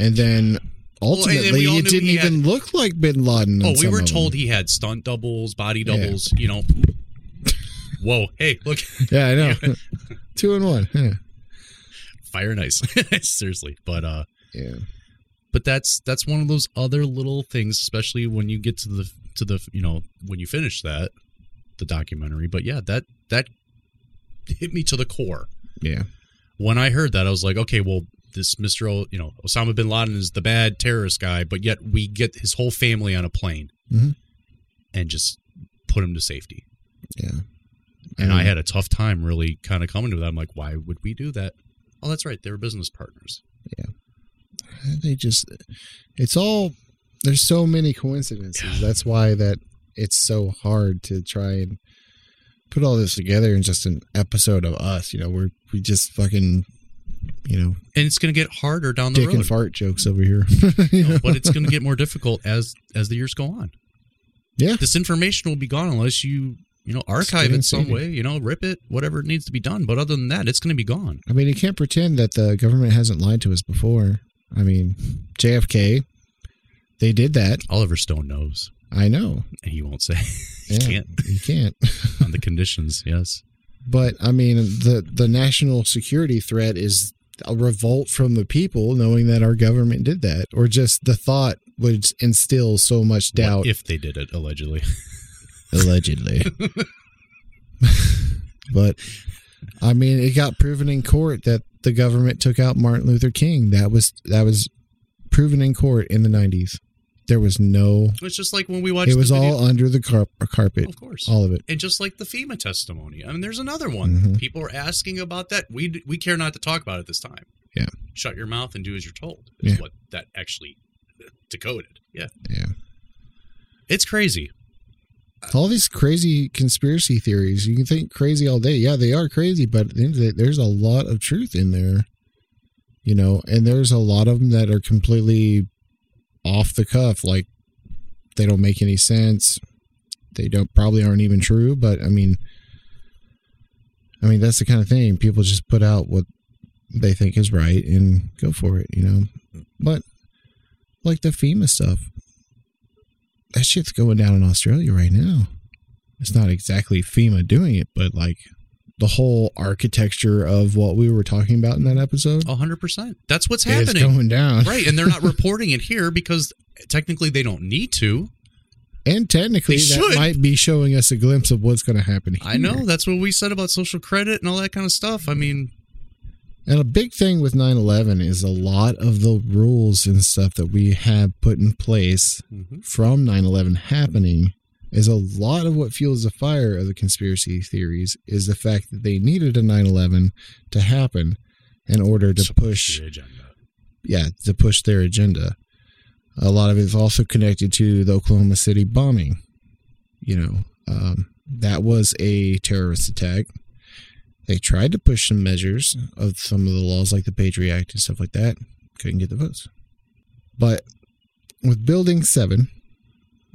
and then ultimately we all it didn't even look like Bin Laden. Oh, we were told he had stunt doubles, body Yeah. doubles. You know. Whoa! Hey, look, Yeah, I know. Two and one. Yeah. Fire nice. Seriously, but uh, yeah. but that's that's one of those other little things, especially when you get to the to the you know when you finish that the documentary. But yeah, that that hit me to the core. Yeah. When I heard that, I was like, okay, well, this Mister, o, you know, Osama bin Laden is the bad terrorist guy, but yet we get his whole family on a plane Mhm. and just put him to safety. Yeah. And. I had a tough time really kind of coming to that. I'm like, why would we do that? Oh, that's right. They were business partners. Yeah. They just it's all there's so many coincidences that's why that it's so hard to try and put all this together in just an episode of us you know we're we just fucking you know And it's going to get harder down the dick road. and fart jokes over here You know? but it's going to get more difficult as as the years go on. Yeah. this information will be gone unless you you know archive it some way. You know, rip it, whatever needs to be done. But other than that, it's going to be gone. i mean you can't pretend that the government hasn't lied to us before i mean jfk they did that Oliver Stone knows, i know and he won't say. he Yeah, can't you can't on the conditions. Yes. But I mean, the the national security threat is a revolt from the people, knowing that our government did that, or just the thought would instill so much doubt. What if they did it allegedly? allegedly, but I mean, it got proven in court that the government took out Martin Luther King. That was that was proven in court in the nineties. There was no. It's just like when we watched. It was all under the car- carpet. Of course. all of it. And just like the FEMA testimony, I mean, there's another one. Mhm. People are asking about that. We we care not to talk about it this time. Yeah. Shut your mouth and do as you're told. Is Yeah. what that actually decoded. Yeah. Yeah. It's crazy. All these crazy conspiracy theories you can think crazy all day. Yeah they are crazy but there's a lot of truth in there you know and there's a lot of them that are completely off the cuff like they don't make any sense. They don't probably aren't even true but i mean i mean that's the kind of thing. People just put out what they think is right and go for it you know? But like the fema stuff that shit's going down in Australia right now. It's not exactly FEMA doing it, but like the whole architecture of what we were talking about in that episode A hundred percent. That's what's happening. going down. right. And they're not reporting it here because technically they don't need to. And technically, that might be showing us a glimpse of what's going to happen. Here. I know. That's what we said about social credit and all that kind of stuff. I mean, And a big thing with 9 11 is a lot of the rules and stuff that we have put in place Mhm. from 9 11 happening is a lot of what fuels the fire of the conspiracy theories is the fact that they needed a 9 11 to happen in order to push, yeah, to push their agenda. A lot of it is also connected to the Oklahoma City bombing. You know, um, that was a terrorist attack. They tried to push some measures of some of the laws, like the Patriot Act and stuff like that. Couldn't get the votes. But with Building 7,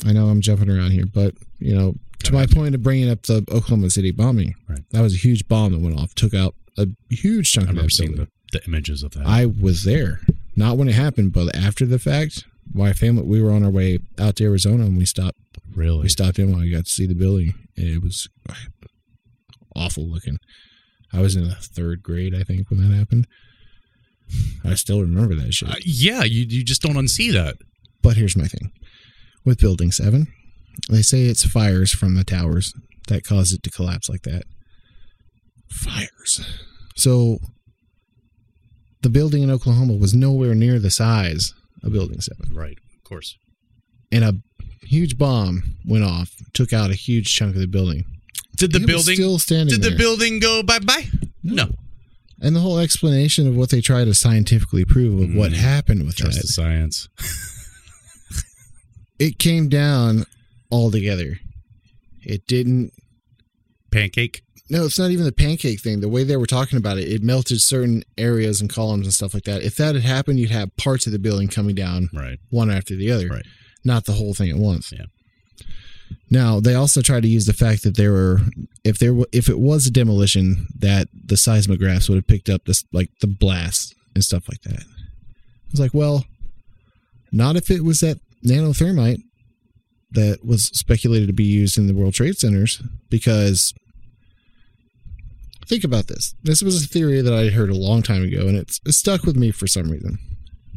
I know I'm jumping around here, but, you know, to my point of bringing up the Oklahoma City bombing, Right. that was a huge bomb that went off, took out a huge chunk I of that building. the, the images of that. I was there, not when it happened, but after the fact. My family, we were on our way out to Arizona, and we stopped. really. We stopped in when I got to see the building, and it was awful looking. I was in the third grade, I think, when that happened. I still remember that shit. Uh, yeah, you you just don't unsee that. But here's my thing with Building 7 they say it's fires from the towers that caused it to collapse like that. Fires. So the building in Oklahoma was nowhere near the size of Building 7. Right. Of course. And a huge bomb went off, took out a huge chunk of the building. Did the building still standing Did the building go bye bye? No. And the whole explanation of what they try to scientifically prove of what Mm. happened with Trust that, the science. it came down altogether. It didn't Pancake. No, it's not even the pancake thing. The way they were talking about it, it melted certain areas and columns and stuff like that. If that had happened, you'd have parts of the building coming down Right. one after the other, Right. not the whole thing at once. Yeah. Now they also try to use the fact that there were, if there if it was a demolition, that the seismographs would have picked up this like the blast and stuff like that. I was like, well, not if it was that nanothermite that was speculated to be used in the World Trade Centers, because think about this. This was a theory that I heard a long time ago, and it's, it stuck with me for some reason.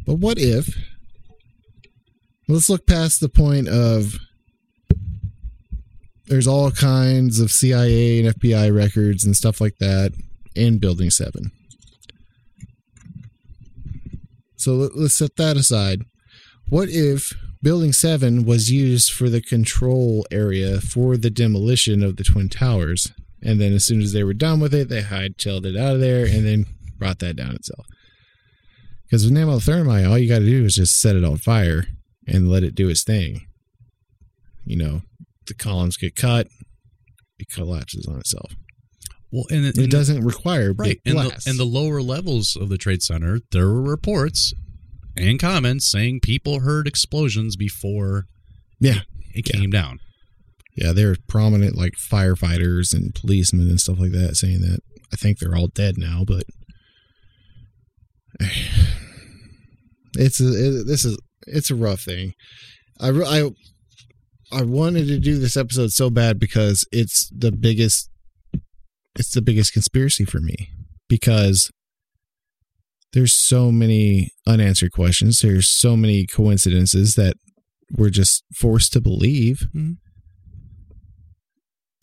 But what if? Let's look past the point of there's all kinds of CIA and FBI records and stuff like that in Building 7. So let- let's set that aside. What if Building 7 was used for the control area for the demolition of the Twin Towers? And then as soon as they were done with it, they hightailed it out of there and then brought that down itself. Because with nanothermite, all you got to do is just set it on fire and let it do its thing. You know, the columns get cut, it collapses on itself. Well, and, and It doesn't require right. big In the, in the lower levels of the trade center, there were reports and comments saying people heard explosions before yeah, it Yeah. came down. yeah, there are prominent like firefighters and policemen and stuff like that saying that. I think they're all dead now, but it's a, it, this is it's a rough thing. I I I wanted to do this episode so bad because it's the biggest it's the biggest conspiracy for me because there's so many unanswered questions. There's so many coincidences that we're just forced to believe. Mm-hmm.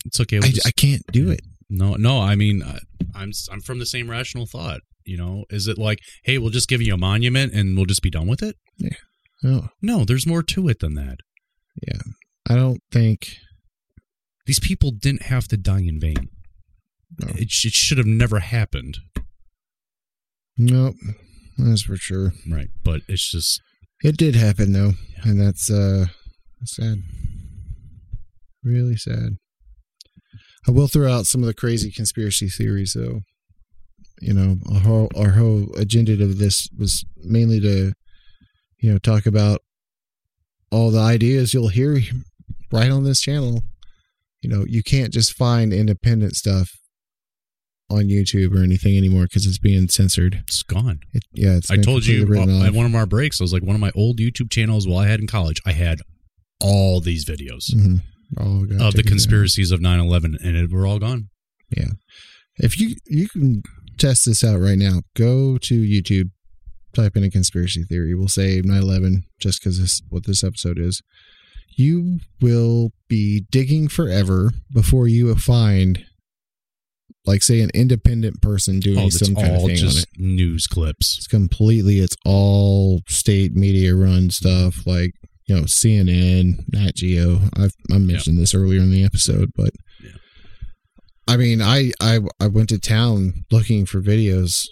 It's okay. I, we'll just- I can't do it. No, no. I mean, I- I'm I'm from the same rational thought. You know, is it like, hey, we'll just give you a monument and we'll just be done with it? Yeah. No, No, there's more to it than that. yeah. I don't think. These people didn't have to die in vain. No. It, it should have never happened, Nope, that's for sure. right? But it's just It did happen though, and that's uh sad. Really sad. I will throw out some of the crazy conspiracy theories though. You know, our whole, our whole agenda of this was mainly to, you know, talk about all the ideas you'll hear right on this channel. You know, you can't just find independent stuff on YouTube or anything anymore because it's being censored. it's gone. It, yeah, it's I told you uh, at one of our breaks, I was like, one of my old YouTube channels while I had in college, I had all these videos Mhm. All of the taken down. conspiracies of 9 11, and it were all gone. Yeah. If you you can test this out right now, go to YouTube, type in a conspiracy theory. We'll say 9/11 just because this what this episode is. You will be digging forever before you find, like, say, an independent person doing Oh, some kind of thing on just it. news clips. It's completely. It's all state media run stuff, like you know CNN, Nat Geo. I've I mentioned this earlier in the episode, but Yeah. I mean, I I I went to town looking for videos,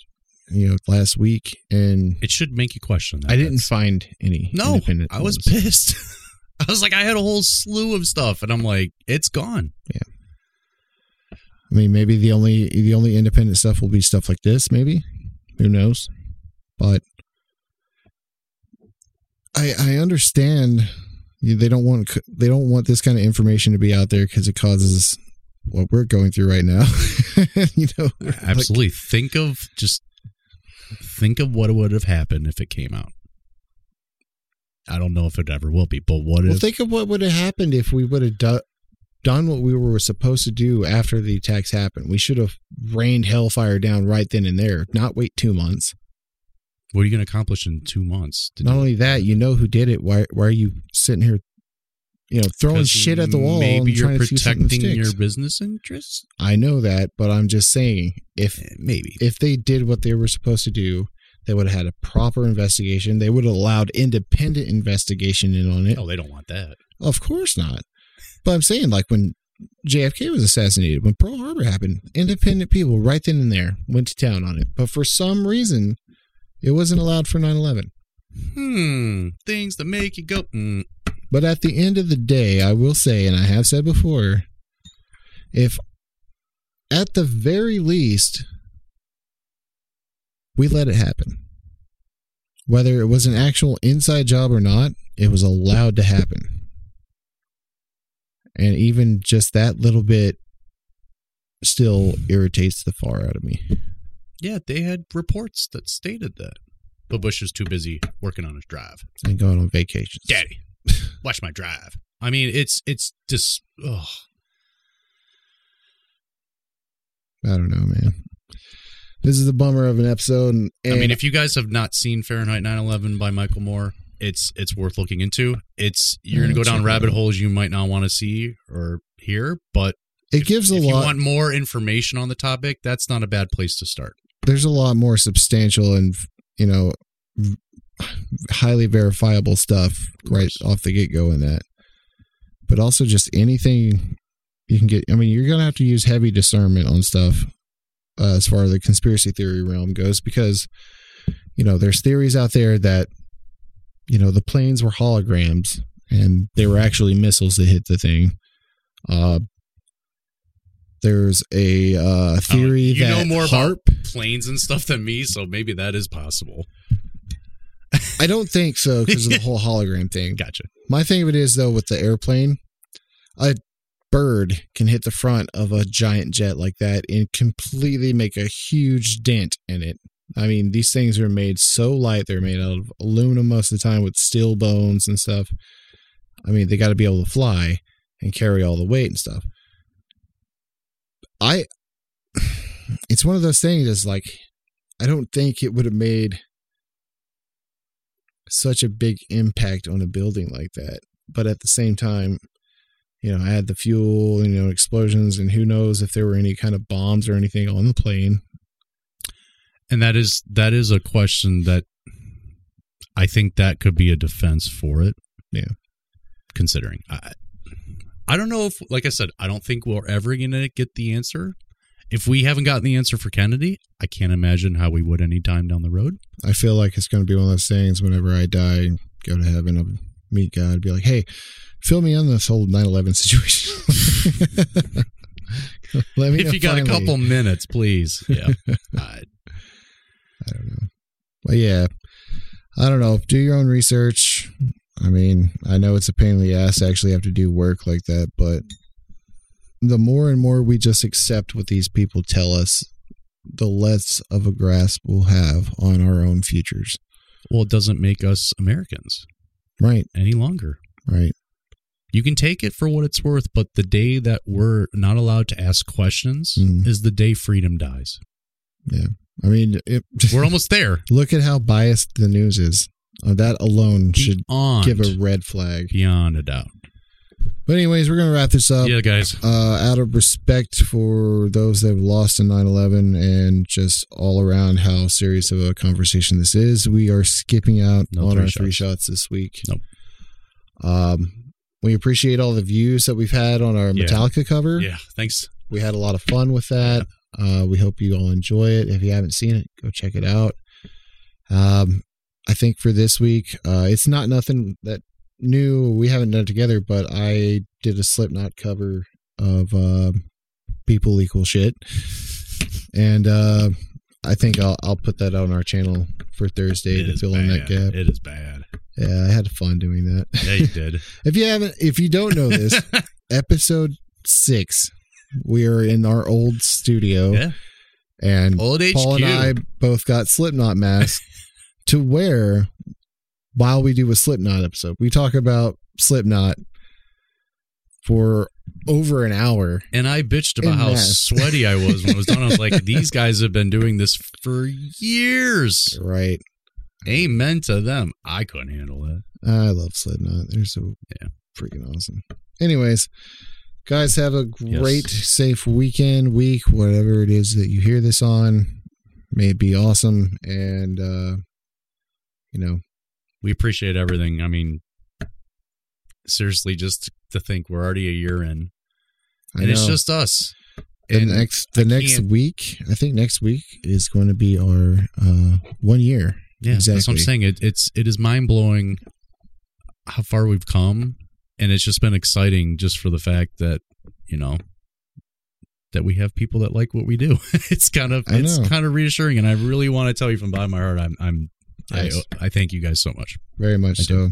you know, last week, and It should make you question that. I didn't find any. No, independent I was ones. pissed. I was like, I had a whole slew of stuff, and I'm like, it's gone. Yeah. I mean, maybe the only the only independent stuff will be stuff like this. Maybe, who knows? But I I understand they don't want they don't want this kind of information to be out there because it causes what we're going through right now. you know, like- Absolutely. think of just think of what would have happened if it came out. I don't know if it ever will be, but what well, if? think of what would have happened if we would have do, done what we were supposed to do after the attacks happened. We should have rained hellfire down right then and there, not wait two months. what are you going to accomplish in two months? Not only that, you know who did it. Why why are you sitting here, you know, throwing shit at the wall? Maybe you're trying to see protecting your business interests. I know that, but I'm just saying if Eh, Maybe. if they did what they were supposed to do, they would have had a proper investigation. They would have allowed independent investigation in on it. Oh, they don't want that. Of course not. But I'm saying like when JFK was assassinated, when Pearl Harbor happened, independent people right then and there went to town on it. But for some reason, it wasn't allowed for 9 11. Hmm. Things that make you go. Mm. But at the end of the day, I will say, and I have said before, if at the very least we let it happen, whether it was an actual inside job or not, it was allowed to happen. And even just that little bit still irritates the far out of me. Yeah, they had reports that stated that. But Bush was too busy working on his drive. And going on vacations. Daddy, watch my drive. I mean, it's it's just. Ugh. I don't know, man. This is a bummer of an episode. And, I mean, if you guys have not seen Fahrenheit 9/11 by Michael Moore, it's it's worth looking into. It's you're gonna go down rabbit holes you might not want to see or hear, but it gives a if you lot. want more information on the topic, that's not a bad place to start. there's a lot more substantial and you know v- highly verifiable stuff right off the get go in that. But also just anything you can get. I mean, you're gonna have to use heavy discernment on stuff uh, as far as the conspiracy theory realm goes because you know there's theories out there that you know the planes were holograms and they were actually missiles that hit the thing. Uh, there's a uh, theory you that know more HAARP. planes and stuff than me, so maybe that is possible. I don't think so because of the whole hologram thing. Gotcha. My thing of it is though, with the airplane, a bird can hit the front of a giant jet like that and completely make a huge dent in it. I mean, these things are made so light; they're made out of aluminum most of the time with steel bones and stuff. I mean, they got to be able to fly and carry all the weight and stuff. I, it's one of those things. Is like, I don't think it would have made such a big impact on a building like that. But at the same time, you know, I had the fuel, you know, explosions, and who knows if there were any kind of bombs or anything on the plane. And that is that is a question that I think that could be a defense for it. Yeah. Considering I I don't know if like I said, I don't think we're ever gonna get the answer. If we haven't gotten the answer for Kennedy, I can't imagine how we would any time down the road. I feel like it's going to be one of those things whenever I die and go to heaven, I'll meet God, be like, hey, fill me on this whole 9 11 situation. Let me if you got a couple minutes, please. Yeah. I, I don't know. But yeah, I don't know. Do your own research. I mean, I know it's a pain in the ass to actually have to do work like that, but the more and more we just accept what these people tell us, the less of a grasp we'll have on our own futures. well, it doesn't make us Americans Right, any longer. right. You can take it for what it's worth, but the day that we're not allowed to ask questions Mhm. is the day freedom dies. Yeah. I mean, it, We're almost there. look at how biased the news is. Uh, that alone should Beyond, give a red flag. beyond a doubt. But anyways, we're gonna wrap this up. yeah, guys. uh, out of respect for those that have lost in 9-11 and just all around how serious of a conversation this is we are skipping out No on three our three shots. shots this week Nope. um, we appreciate all the views that we've had on our Yeah. metallica cover. Yeah, thanks. we had a lot of fun with that. Uh, we hope you all enjoy it. If you haven't seen it go check it out. Um, i think for this week uh, it's not nothing that new we haven't done it together but i did a slipknot cover of uh, people equal shit. And uh, i think I'll, I'll put that on our channel for thursday It to fill in that gap It is bad. yeah i had fun doing that Yeah, you did. if you haven't if you don't know this episode six we are in our old studio yeah. and Old Paul HQ. and I both got Slipknot masks to wear while we do a Slipknot episode. We talk about Slipknot for over an hour. And I bitched about how sweaty I was when I was done. I was like, these guys have been doing this for years. Right. Amen to them. I couldn't handle that. I love Slipknot. They're so Yeah. freaking awesome. Anyways, guys, have a Yes. great, safe weekend, week, whatever it is that you hear this on. May it be awesome. And, uh, you know, We appreciate everything. I mean, seriously, just to think we're already a year in. And it's just us. the And next the I next can't- week. I think next week is going to be our uh, one year. Yeah, that's what I'm saying. It, it's it is mind blowing how far we've come, and it's just been exciting just for the fact that you know that we have people that like what we do. it's kind of I it's know. kind of reassuring, and I really want to tell you from the bottom of my heart, I'm I'm Yes. I I thank you guys so much. Very much I so.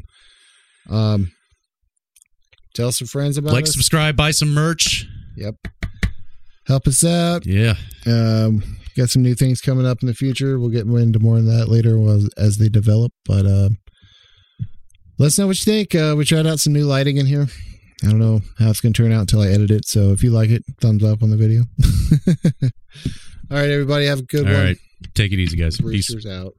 Um, tell some friends about like, us. subscribe, buy some merch. Yep. Help us out. Yeah, Um, got some new things coming up in the future. We'll get into more of that later as, as they develop. But uh, let us know what you think. Uh, we tried out some new lighting in here. I don't know how it's going to turn out until I edit it. So if you like it, thumbs up on the video. All right, everybody, have a good All one. right, take it easy, guys. Peace. Roosters out.